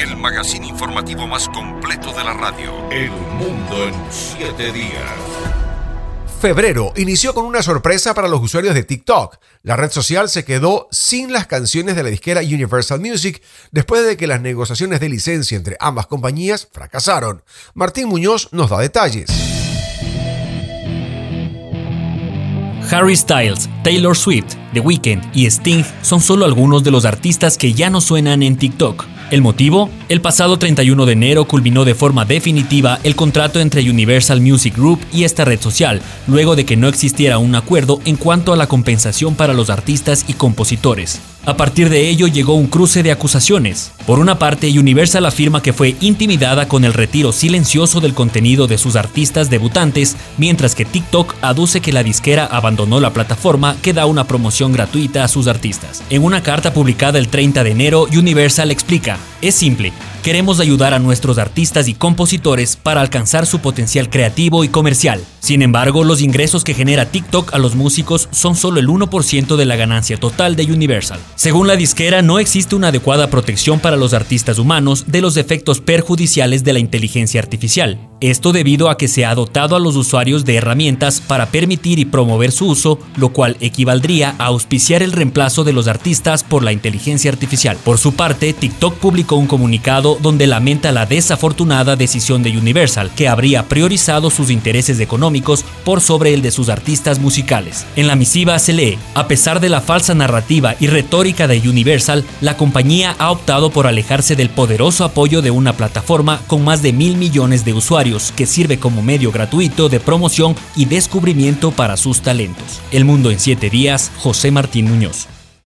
el magazine informativo más completo de la radio. El mundo en siete días. Febrero inició con una sorpresa para los usuarios de TikTok. La red social se quedó sin las canciones de la disquera Universal Music después de que las negociaciones de licencia entre ambas compañías fracasaron. Martín Muñoz nos da detalles. Harry Styles, Taylor Swift, The Weeknd y Sting son solo algunos de los artistas que ya no suenan en TikTok. ¿El motivo? El pasado 31 de enero culminó de forma definitiva el contrato entre Universal Music Group y esta red social, luego de que no existiera un acuerdo en cuanto a la compensación para los artistas y compositores. A partir de ello llegó un cruce de acusaciones. Por una parte, Universal afirma que fue intimidada con el retiro silencioso del contenido de sus artistas debutantes, mientras que TikTok aduce que la disquera abandonó la plataforma que da una promoción gratuita a sus artistas. En una carta publicada el 30 de enero, Universal explica, es simple, queremos ayudar a nuestros artistas y compositores para alcanzar su potencial creativo y comercial. Sin embargo, los ingresos que genera TikTok a los músicos son solo el 1% de la ganancia total de Universal. Según la disquera, no existe una adecuada protección para los artistas humanos de los efectos perjudiciales de la inteligencia artificial. Esto debido a que se ha dotado a los usuarios de herramientas para permitir y promover su uso, lo cual equivaldría a auspiciar el reemplazo de los artistas por la inteligencia artificial. Por su parte, TikTok publicó un comunicado donde lamenta la desafortunada decisión de Universal, que habría priorizado sus intereses económicos por sobre el de sus artistas musicales. En la misiva se lee, a pesar de la falsa narrativa y retórica de Universal, la compañía ha optado por alejarse del poderoso apoyo de una plataforma con más de mil millones de usuarios que sirve como medio gratuito de promoción y descubrimiento para sus talentos. El Mundo en 7 días, José Martín Muñoz.